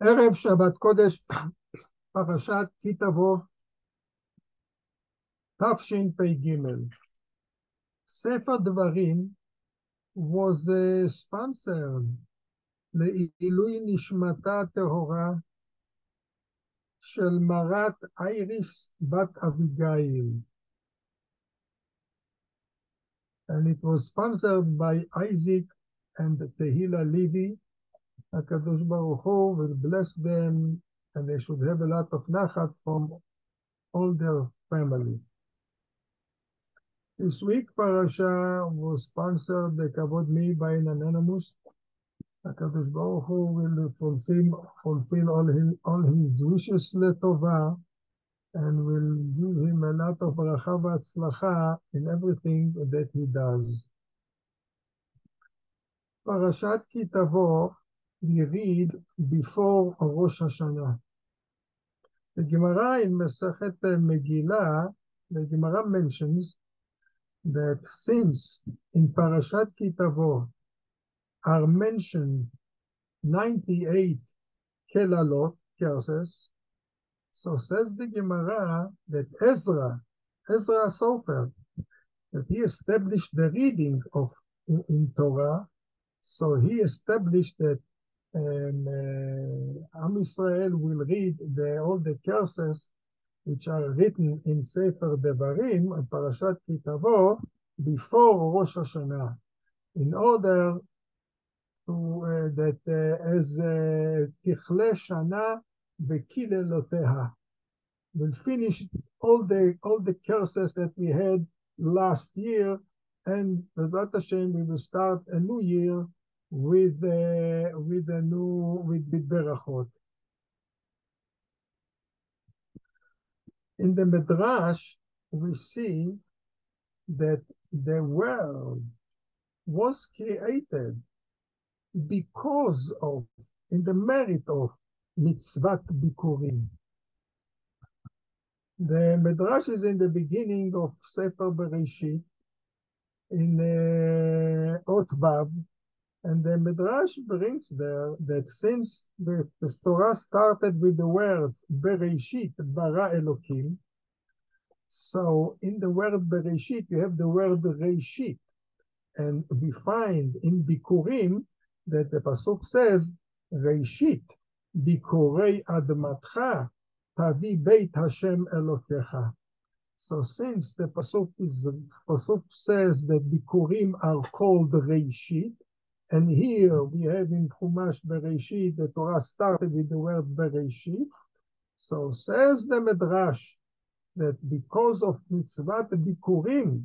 ערב שבת קודש, פרשת כי תבוא, תשפ"ג. ספר דברים was sponsored לעילוי נשמתה הטהורה של מרת אייריס בת אביגיל. And it was sponsored by Isaac and Tehila Levy. HaKadosh Baruch Hu will bless them and they should have a lot of nachat from all their family. This week parasha was sponsored the Kavod Me by an anonymous. HaKadosh Baruch Hu will fulfill, fulfill all, his, all his wishes letova and will give him a lot of bracha v'atzlacha in everything that he does. Parashat Ki Read before Rosh Hashanah. The Gemara in Masachet Megillah, the Gemara mentions that since in Parashat Ki Tavo are mentioned 98 kelalot, curses, so says the Gemara that Ezra, Ezra Sofer, that he established the reading of in, in Torah, so he established that um, uh, Am Yisrael will read the, all the curses which are written in Sefer Devarim, and Parashat Ki Tavo, before Rosh Hashanah, in order to uh, that uh, as Tichle Shana will finish all the all the curses that we had last year, and Bezrat Hashem we will start a new year with uh, with a new with, with berachot. In the Midrash, we see that the world was created because of, in the merit of mitzvat bikurim. The Midrash is in the beginning of Sefer Bereshit, in uh, Ot Vav, and the Midrash brings there that since the, the Torah started with the words Bereshit bara Elokim, so in the word Bereshit you have the word Reshit, and we find in Bikurim that the pasuk says Reshit Bikurei Admatcha Tavi Beit Hashem Elokecha. So since the pasuk is pasuk says that Bikurim are called Reshit, and here we have in Chumash Bereshit, the Torah started with the word Bereshit. So says the Medrash that because of mitzvah bikurim,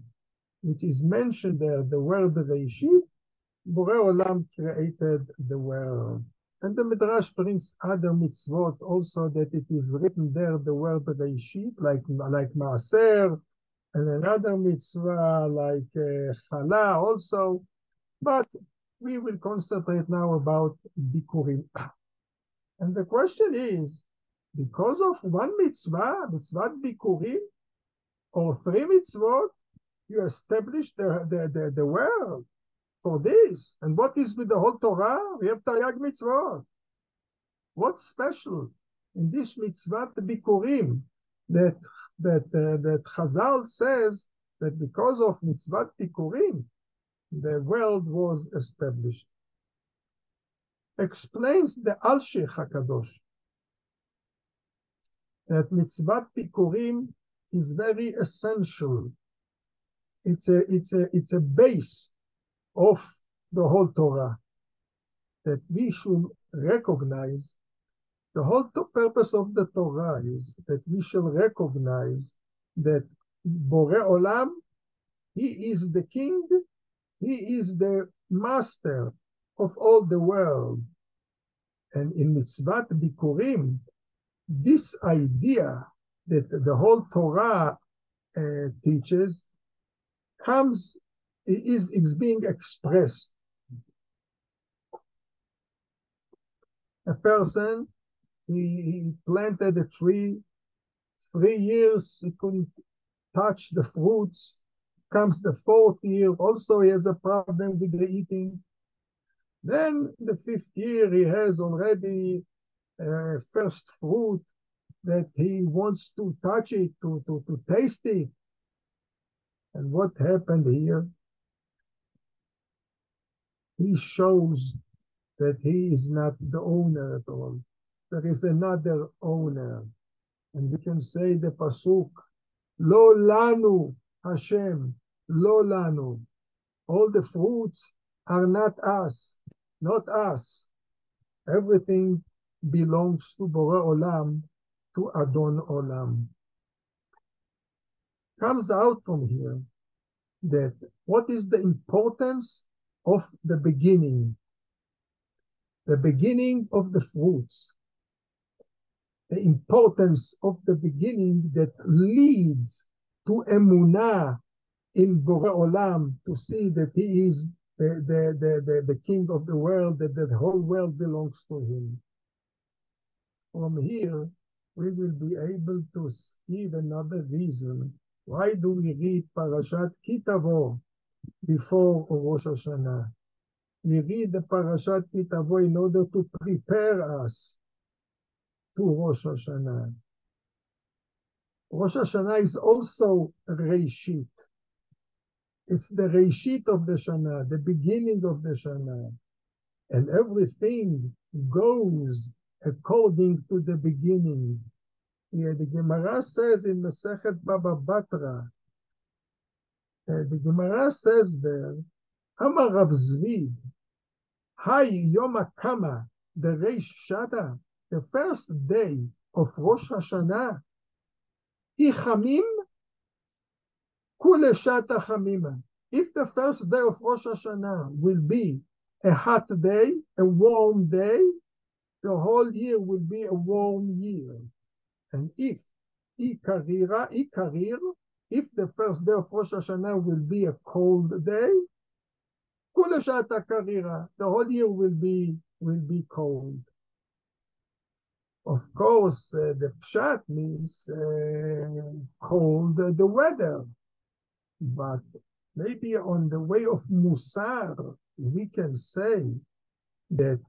which is mentioned there, the word Bereshit, Borei Olam created the world. And the Midrash brings other mitzvot also that it is written there, the word Bereshit, like, like Maaser, and another mitzvah like uh, Chala also. But we will concentrate now about Bikurim. And the question is, because of one mitzvah, mitzvah Bikurim, or three mitzvot, you establish the, the, the, the world for this. And what is with the whole Torah? We have Taryag mitzvot. What's special in this mitzvah Bikurim that that uh, that Chazal says that because of mitzvah Bikurim, the world was established. Explains the Alshich HaKadosh that mitzvah Bikurim is very essential. It's a, it's a, it's a base of the whole Torah that we should recognize. The whole purpose of the Torah is that we shall recognize that Bore Olam, he is the king he is the master of all the world. And in Mitzvat Bikurim, this idea that the whole Torah uh, teaches comes, is, is being expressed. A person, he, he planted a tree, three years he couldn't touch the fruits, comes the fourth year, also he has a problem with the eating. Then the fifth year, he has already uh, first fruit that he wants to touch it, to, to, to taste it. And what happened here? He shows that he is not the owner at all. There is another owner. And we can say the Pasuk, Lo lanu Hashem, lo lanu. All the fruits are not us, not us. Everything belongs to Bore Olam, to Adon Olam. Comes out from here that what is the importance of the beginning? The beginning of the fruits. The importance of the beginning that leads to emunah in Bore Olam, to see that he is the, the, the, the, the king of the world, that the whole world belongs to him. From here, we will be able to give another reason. Why do we read Parashat Kitavo before Rosh Hashanah? We read the Parashat Kitavo in order to prepare us to Rosh Hashanah. Rosh Hashanah is also Reishit. It's the Reishit of the Shana, the beginning of the Shana. And everything goes according to the beginning. Yeah, the Gemara says in Masechet Baba Batra, uh, the Gemara says there, Amar Rav Zvi, Hay Yom Kama, the Reish Shata, the first day of Rosh Hashanah, Ichamim Kule Shata Chamima. If the first day of Rosh Hashanah will be a hot day, a warm day, the whole year will be a warm year. And if Ikarira, Ikarir, if the first day of Rosh Hashanah will be a cold day, Kule Shata Karira, the whole year will be will be cold. Of course, uh, the pshat means uh, cold uh, the weather, but maybe on the way of musar, we can say that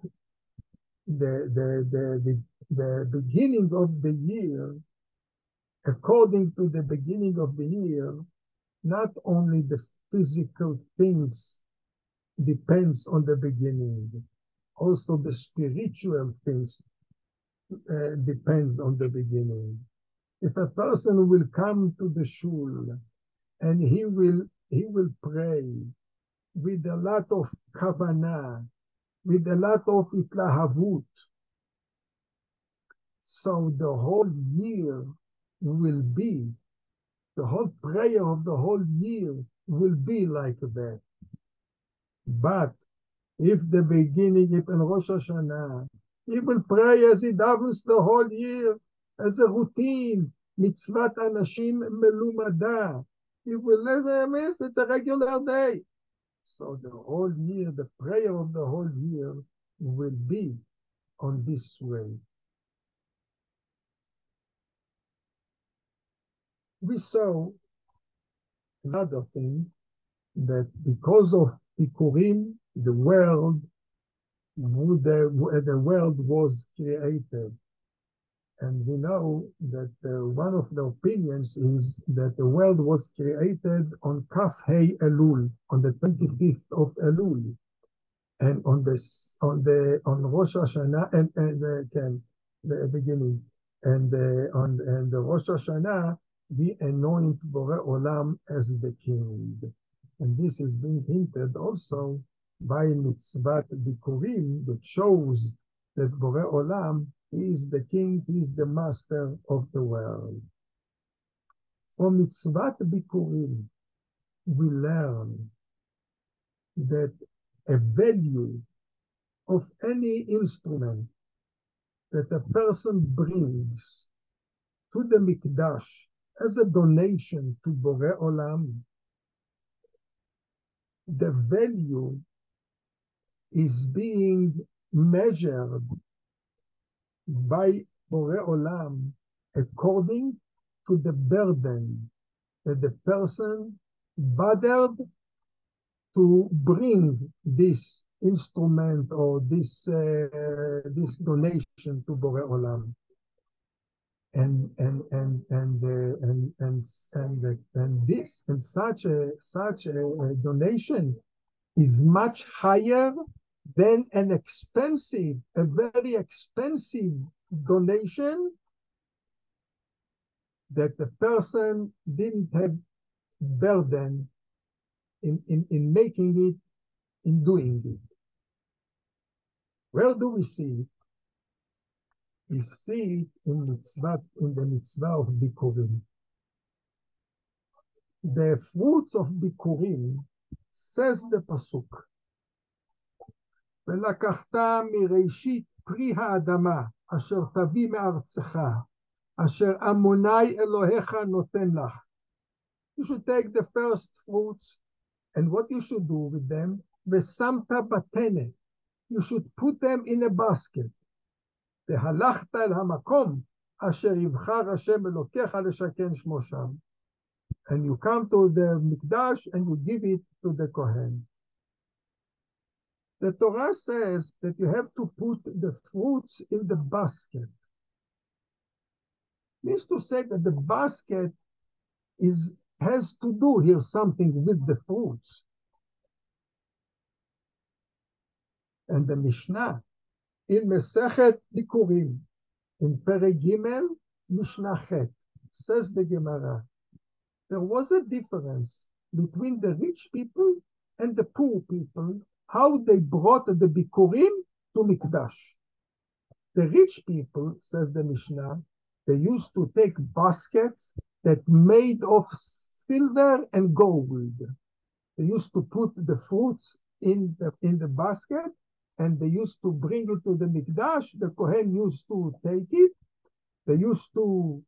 the, the, the, the, the beginning of the year, according to the beginning of the year, not only the physical things depends on the beginning, also the spiritual things uh, depends on the beginning. If a person will come to the shul and he will he will pray with a lot of kavanah, with a lot of itlahavut, so the whole year will be, the whole prayer of the whole year will be like that. But if the beginning, if in Rosh Hashanah, he will pray as he davens the whole year, as a routine, mitzvat anashim melumada. He will let it's a regular day. So the whole year, the prayer of the whole year will be on this way. We saw another thing that because of Bikurim, the world the, the world was created. And we know that uh, one of the opinions is that the world was created on Kaf Hey Elul, on the 25th of Elul. And on this, on the, on Rosh Hashanah, and, and uh, the beginning, and uh, on and the Rosh Hashanah, we anoint Bore Olam as the king. And this is being hinted also by mitzvah bikurim that shows that Bore Olam is the king, is the master of the world. From mitzvah bikurim, we learn that a value of any instrument that a person brings to the mikdash as a donation to Bore Olam, the value is being measured by Bore Olam according to the burden that the person bothered to bring this instrument or this uh, this donation to Bore Olam. And and and and uh, and and and, uh, and this and such a such a, a donation is much higher than an expensive, a very expensive donation that the person didn't have burden in, in, in making it, in doing it. Where do we see it? We see it in mitzvah, in the mitzvah of Bikurim. The fruits of Bikurim, says the pasuk, ולקחת מראשית פרי האדמה, אשר תביא מארצך, אשר עמוני אלוהיך נותן לך. You should take the first fruits, and what you should do with them, ושמת בתנא. You should put them in a basket. והלכת אל המקום אשר יבחר השם אלוקיך לשכן שמו שם. And you come to the mikdash and you give it to the Kohen. The Torah says that you have to put the fruits in the basket. Means to say that the basket is has to do here something with the fruits. And the Mishnah in Mesechet Bikurim, in Perek Gimel, Mishnah Chet, says the Gemara, there was a difference between the rich people and the poor people, how they brought the Bikurim to Mikdash. The rich people, says the Mishnah, they used to take baskets that made of silver and gold. They used to put the fruits in the, in the basket and they used to bring it to the Mikdash. The Kohen used to take it. They used to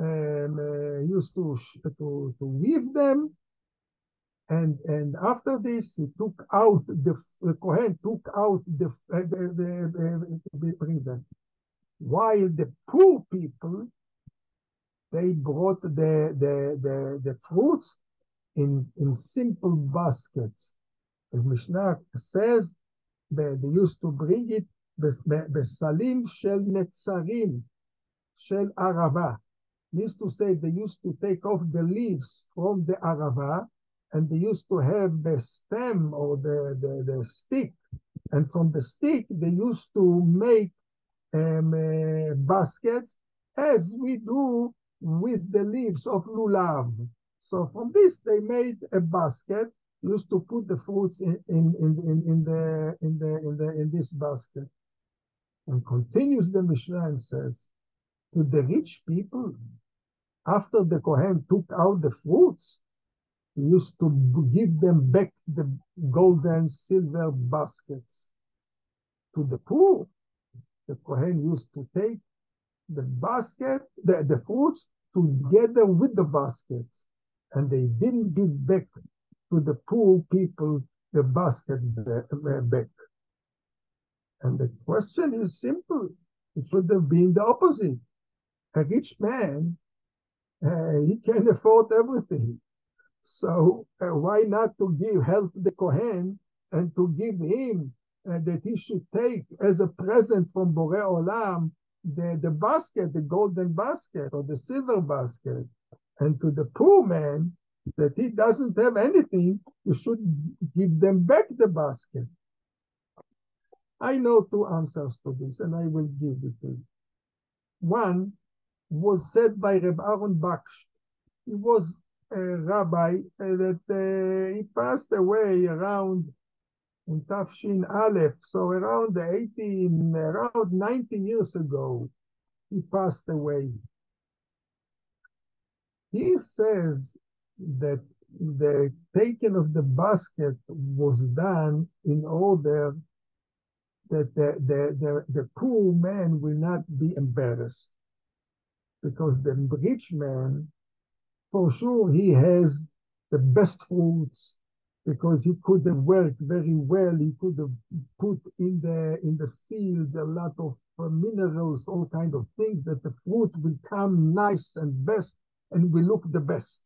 um, uh, used to, to to weave them, and, and after this, he took out the uh, Cohen took out the, uh, the the, the, the while the poor people they brought the the the, the fruits in in simple baskets. The Mishnah says, they, they used to bring it besalim shel netzarim shel arava. Means to say they used to take off the leaves from the arava and they used to have the stem or the, the, the stick. And from the stick, they used to make um, uh, baskets as we do with the leaves of lulav. So from this, they made a basket used to put the fruits in, in, in, in, the, in, the, in, the, in this basket. And continues the Mishnah and says, to the rich people, after the Kohen took out the fruits, used to give them back the golden silver baskets. To the poor, the Kohen used to take the basket, the, the together with the baskets, and they didn't give back to the poor people the basket back. And the question is simple. It should have been the opposite. A rich man, uh, he can afford everything. So uh, why not to give help the Kohen and to give him uh, that he should take as a present from Bore Olam the, the basket, the golden basket or the silver basket. And to the poor man, that he doesn't have anything, you should give them back the basket. I know two answers to this, and I will give it to you. One was said by Reb Aaron Bakst. He was rabbi that uh, he passed away around in Tafshin Aleph, so around 18, around 90 years ago, he passed away. He says that the taking of the basket was done in order that the, the, the, the poor man will not be embarrassed. Because the rich man, for sure, he has the best fruits because he could have worked very well. He could have put in the in the field a lot of uh, minerals, all kind of things that the fruit will come nice and best and will look the best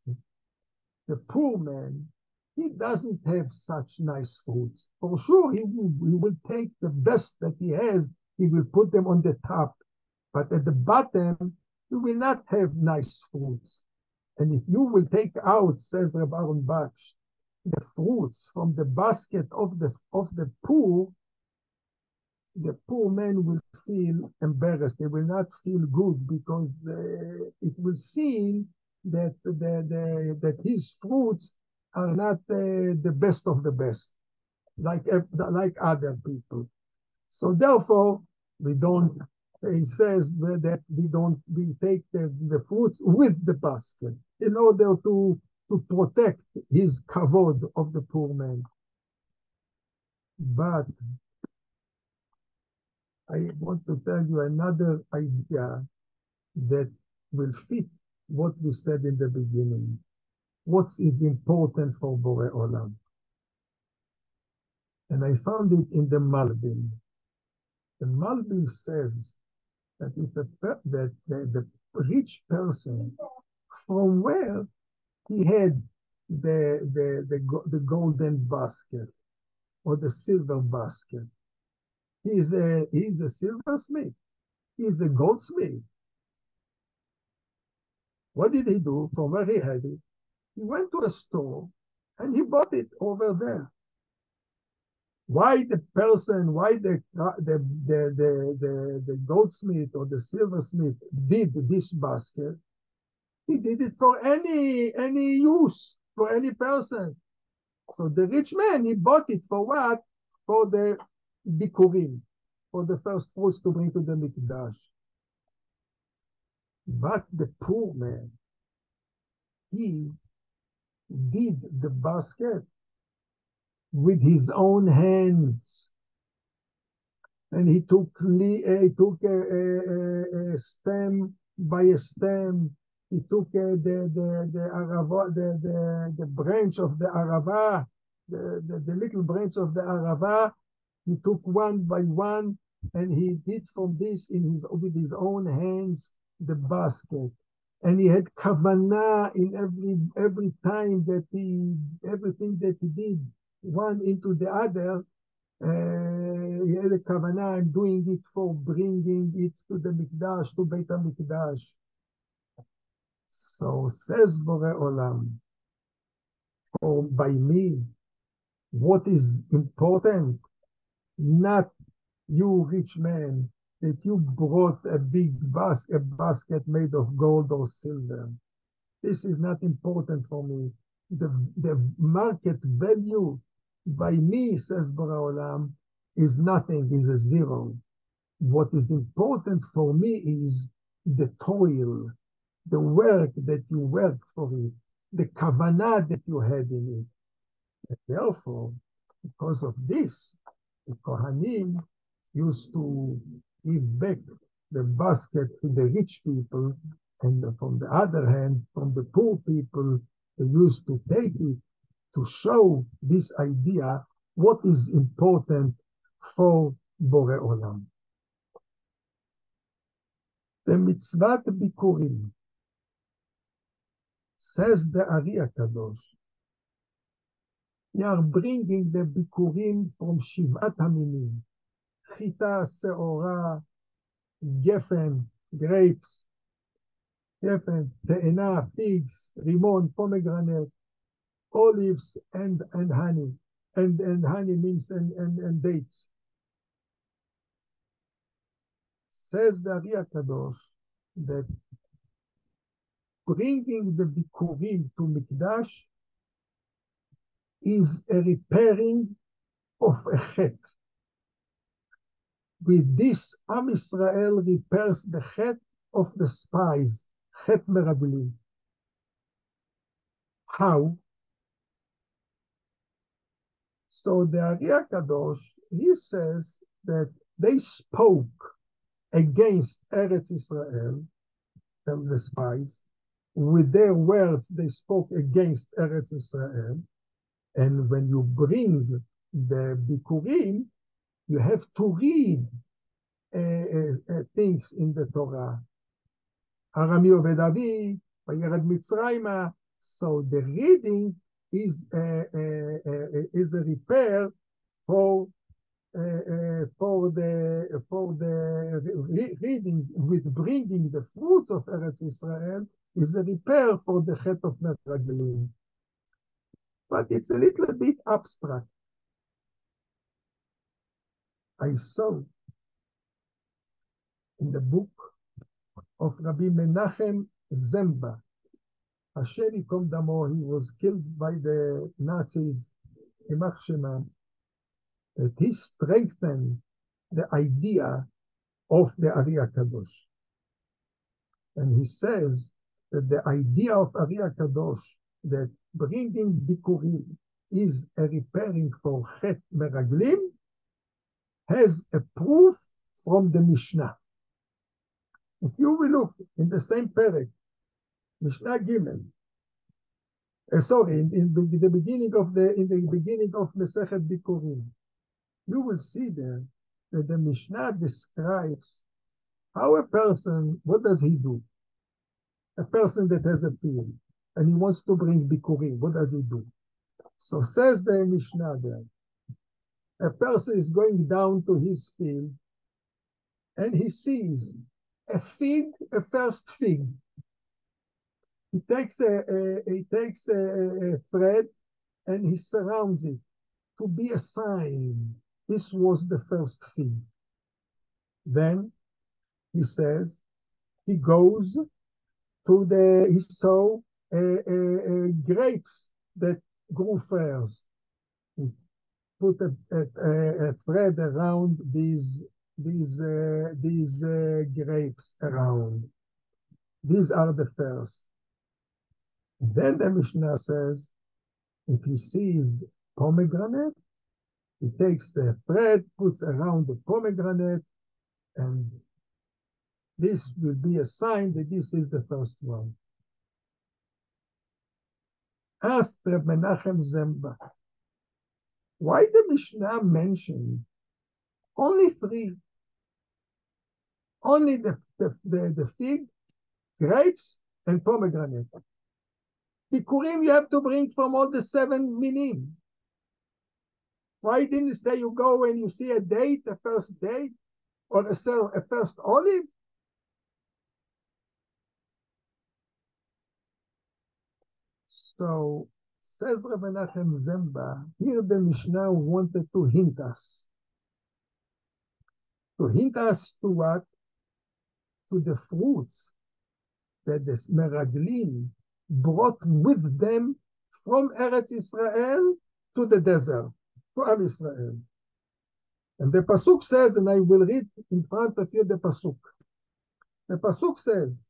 the poor man, he doesn't have such nice fruits. For sure, he will, he will take the best that he has, he will put them on the top. But at the bottom, he will not have nice fruits. And if you will take out, says Rabbi Aaron the fruits from the basket of the of the poor, the poor man will feel embarrassed. They will not feel good because uh, it will seem that the, the that his fruits are not uh, the best of the best, like like other people. So therefore, we don't. He says that we don't we take the, the fruits with the basket in order to to protect his kavod of the poor man. But I want to tell you another idea that will fit what we said in the beginning. What is important for Bore Olam. And I found it in the Malbim. The Malbim says that if a, that the, the rich person, from where he had the, the, the, the golden basket or the silver basket, He's a he's a silversmith. He's a goldsmith. What did he do from where he had it? He went to a store and he bought it over there. Why the person, why the uh, the the the, the, the goldsmith or the silversmith did this basket? He did it for any any use for any person. So the rich man he bought it for what? For the bikurim, for the first fruits to bring to the mikdash. But the poor man, he did the basket with his own hands. And he took, he took a, a, a stem by a stem. He took uh, the, the, the, arava, the, the, the branch of the arava, the, the, the little branch of the arava, he took one by one and he did from this in his with his own hands the basket. And he had kavana in every every time that he everything that he did, one into the other. Uh, he had a kavana and doing it for bringing it to the mikdash to Beit Hamikdash. So says Bore Olam, or by me, what is important not you rich man, that you brought a big bas- a basket made of gold or silver. This is not important for me. The, the market value by me, says Olam, is nothing, is a zero. What is important for me is the toil, the work that you worked for it, the kavanah that you had in it. And therefore, because of this, the Kohanim used to give back the basket to the rich people, and from the other hand, from the poor people, they used to take it to show this idea what is important for Bore Olam. The mitzvah bikurim, says the Ari Kadosh, they are bringing the bikurim from Shivat Haminim. Chita, Seora, Geffen, grapes, Geffen, Te'ena, figs, rimon, pomegranate, olives, and, and honey. And, and honey means and, and, and dates. Says the Ari Kadosh that bringing the bikurim to Mikdash is a repairing of a chet. With this, Am Israel repairs the chet of the spies, chet meraglim. How? So the Ari Kadosh, he says that they spoke against Eretz Israel, and the spies. With their words, they spoke against Eretz Israel. And when you bring the Bikurim, you have to read uh, uh, things in the Torah. Arami Obedavi, Vayered Mitzrayma. So the reading is a, a, a, is a repair for uh, uh, for the for the re reading with bringing the fruits of Eretz Israel is a repair for the Chet of Meraglim. But it's a little bit abstract. I saw in the book of Rabbi Menachem Ziemba, Hashem Yikom he was killed by the Nazis, Imach Shema, that he strengthened the idea of the Ari Kadosh. And he says that the idea of Ari Kadosh, that bringing Bikurim is a repairing for Chet Meraglim, has a proof from the Mishnah. If you will look in the same parak, Mishnah Gimel, uh, sorry, in, in the, beginning of the in the beginning of Mesechet Bikurim, you will see there that the Mishnah describes how a person, what does he do? A person that has a field and he wants to bring Bikurim, what does he do? So says the Mishnah there, a person is going down to his field and he sees a fig, a first fig. He takes a, a he takes a, a thread and he surrounds it to be a sign this was the first thing. Then he says he goes to the, he saw grapes that grew first. He put a, a, a thread around these these uh, these uh, grapes around. These are the first. Then the Mishnah says, if he sees pomegranate, he takes the thread, puts around the pomegranate, and this will be a sign that this is the first one. Asked Reb Menachem Ziemba, why the Mishnah mentioned only three? Only the, the, the, the fig, grapes, and pomegranate. Bikurim you have to bring from all the seven minim. Why didn't you say you go and you see a date, a first date, or a, a first olive? So, says Nachem Ziemba, here the Mishnah wanted to hint us. To hint us to what? To the fruits that the Meraglim brought with them from Eretz Israel to the desert to Am Israel. And the Pasuk says, and I will read in front of you the Pasuk. The Pasuk says,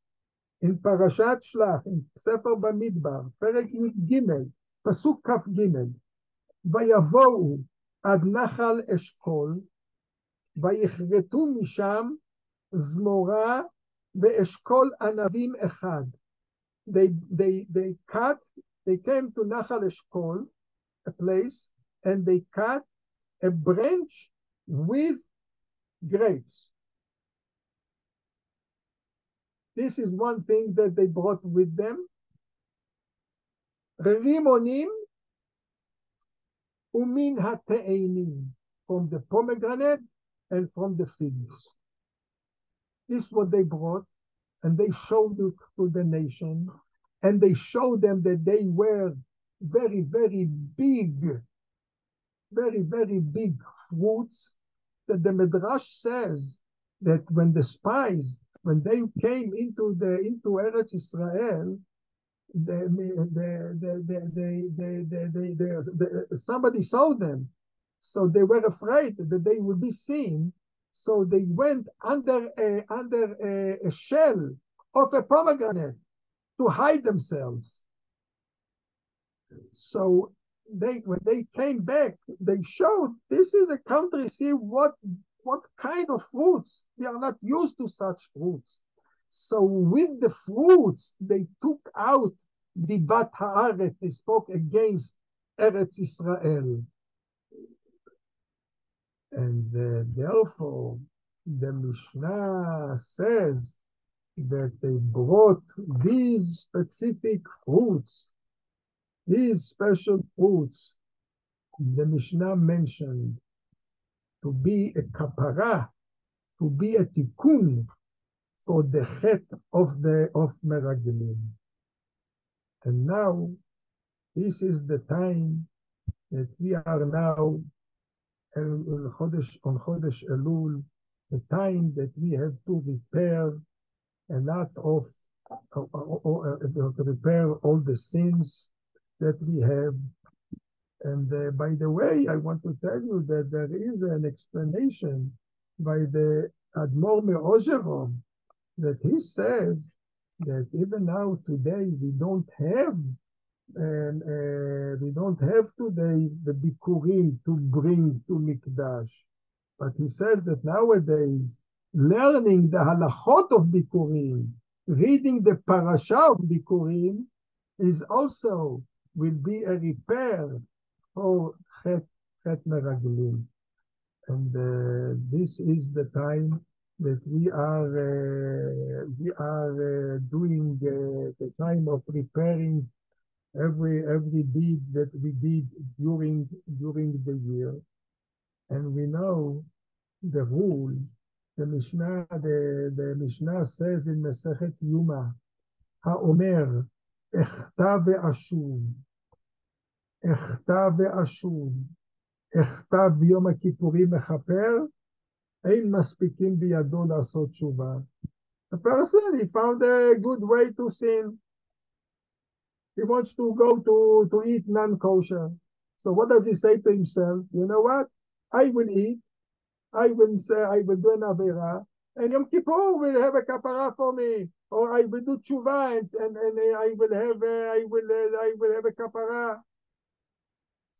in Parashat Shlach, in Sefer Bamidbar, פרק י"ג, פסוק כ"ג, ויבואו עד נחל אשכול, ויכרתו משם זמורה ואשכול ענבים אחד. they they they cut. They came to Nahal Eshkol, a place, and they cut a branch with grapes. This is one thing that they brought with them. Rimonim umin hate'enim from the pomegranate and from the figs. This is what they brought and they showed it to the nation, and they showed them that they were very, very big very, very big fruits that the Midrash says that when the spies, when they came into the into Eretz Israel, somebody saw them. So they were afraid that they would be seen. So they went under a, under a, a shell of a pomegranate to hide themselves. So they when they came back, they showed this is a country. See what what kind of fruits we are not used to such fruits. So with the fruits, they took out the Bat Haaret. They spoke against Eretz Israel, and uh, therefore the Mishnah says that they brought these specific fruits These special fruits, the Mishnah mentioned, to be a kapara, to be a tikkun for the chet of the of meragelim. And now, this is the time that we are now on Chodesh Elul, the time that we have to repair a lot of, uh, uh, repair all the sins that we have. And uh, by the way, I want to tell you that there is an explanation by the Admor Me'ozheron that he says that even now today we don't have and uh, we don't have today the bikurim to bring to mikdash, but he says that nowadays learning the halachot of bikurim, reading the parasha of bikurim, is also will be a repair for chet, chet meraglim. And uh, this is the time that we are uh, we are uh, doing uh, the time of preparing every every deed that we did during during the year, and we know the rules. The Mishnah the, the Mishnah says in Masechet Yoma, Haomer Echta ve'ashuv, Echta ve'ashuv, Echta vYom HaKippurim mechaper, Ein maspikim biyado Asot tshuva. The person he found a good way to sin. He wants to go to, to eat non-kosher. So what does he say to himself? You know what? I will eat. I will say, I will do an avera. And Yom Kippur will have a kapara for me. Or I will do tshuva and, and, and I will have a, I will, uh, I will have a kapara.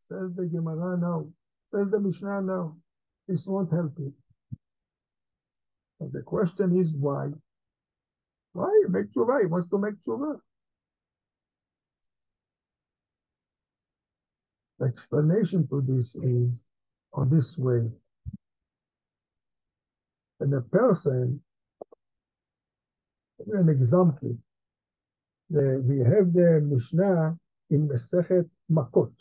Says the Gemara, no. Says the Mishnah, no. This won't help you. But the question is why? Why make tshuva? He wants to make tshuva. The explanation to this is on this way. And a person, an example, the, we have the Mishnah in Masechet Makot.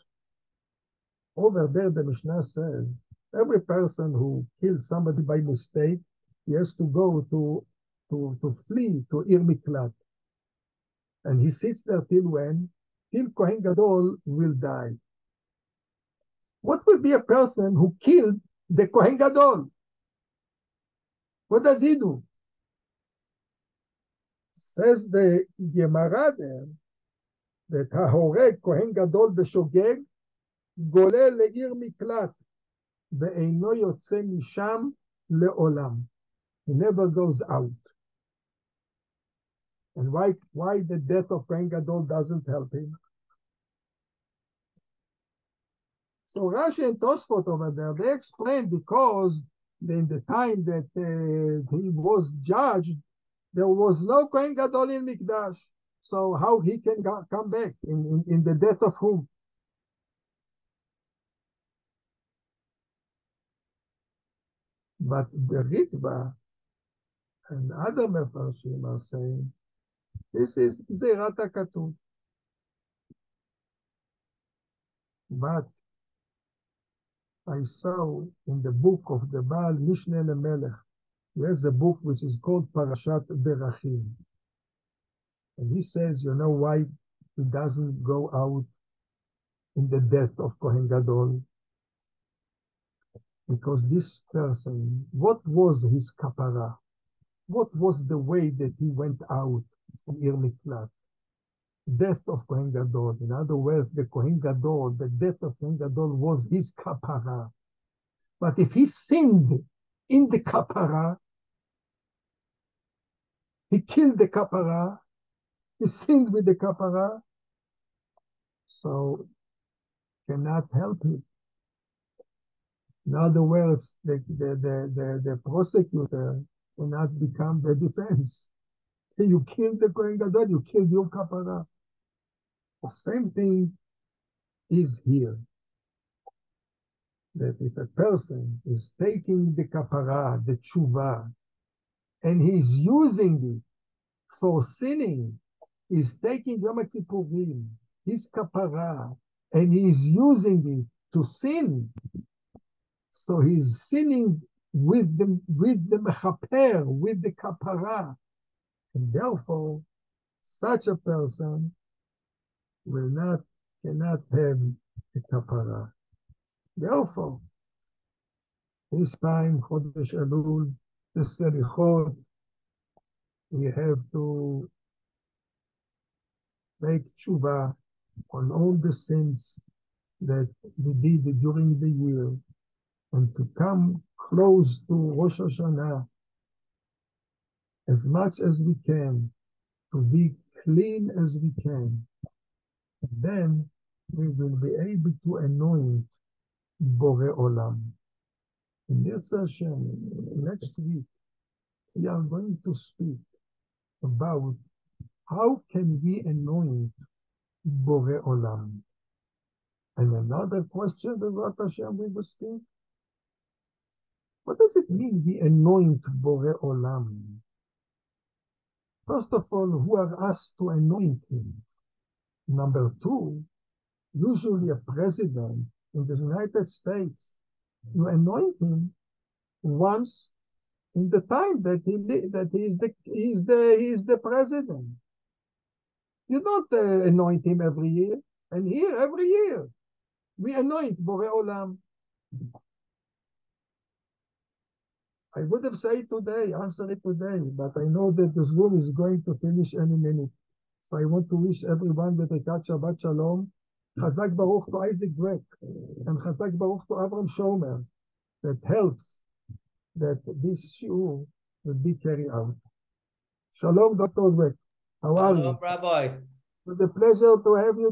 Over there, the Mishnah says every person who killed somebody by mistake, he has to go to to, to flee to Ir Miklat. And he sits there till when? Till Kohen Gadol will die. What will be a person who killed the Kohen Gadol? What does he do? Says the Gemara there that ההורג כהן גדול בשוגג גולל לעיר מקלט ואינו יוצא משם לעולם. He never goes out. And why, why the death of Kohen Gadol doesn't help him? So Rashi and Tosfot over there, they explain because in the time that uh, he was judged, there was no Kohen Gadol in Mikdash. So how he can come back in, in, in the death of whom? But the Ritva and other Mefarshim are saying, this is Zerat HaKatuv. But I saw in the book of the Baal Mishneh Lemelech, he has a book which is called Parashat Derachim. And he says, you know why he doesn't go out in the death of Kohen Gadol? Because this person, what was his kapara? What was the way that he went out from Ir Miklat? Death of Kohen Gadol. In other words, the Kohen Gadol, the death of Kohen Gadol was his kapara. But if he sinned in the kapara, he killed the kapara, he sinned with the kapara, so cannot help him. In other words, the, the, the, the, the prosecutor cannot become the defense. You killed the Kohen Gadol, you killed your kapara. The same thing is here. That if a person is taking the kapara, the tshuva, and he's using it for sinning, he's taking Yom Kippurim his kapara and he is using it to sin. So he's sinning with the with the mechaper, with the kapara. And therefore, such a person will not cannot have a kapara. Therefore, this time Chodesh Elul, the Selichot, we have to make tshuva on all the sins that we did during the year and to come close to Rosh Hashanah as much as we can, to be clean as we can. Then we will be able to anoint Bore Olam. In this Hashem, next week, we are going to speak about how can we anoint Bore Olam. And another question, Bezrat Hashem, we will speak. What does it mean, we anoint Bore Olam? First of all, who are asked to anoint him? Number two, usually a president in the United States, you anoint him once in the time that he that he is the he is the he is the president. You don't uh, anoint him every year, and here every year we anoint Bore Olam. I would have said today, answer it today, but I know that the Zoom is going to finish any minute. So I want to wish everyone a Shabbat Shalom. Chazak Baruch to Isaac Dweck and Chazak Baruch to Avram Shomer that helps that this shiur will be carried out. Shalom, Dr. Dweck. How are Hello, you? Rabbi. It was a pleasure to have you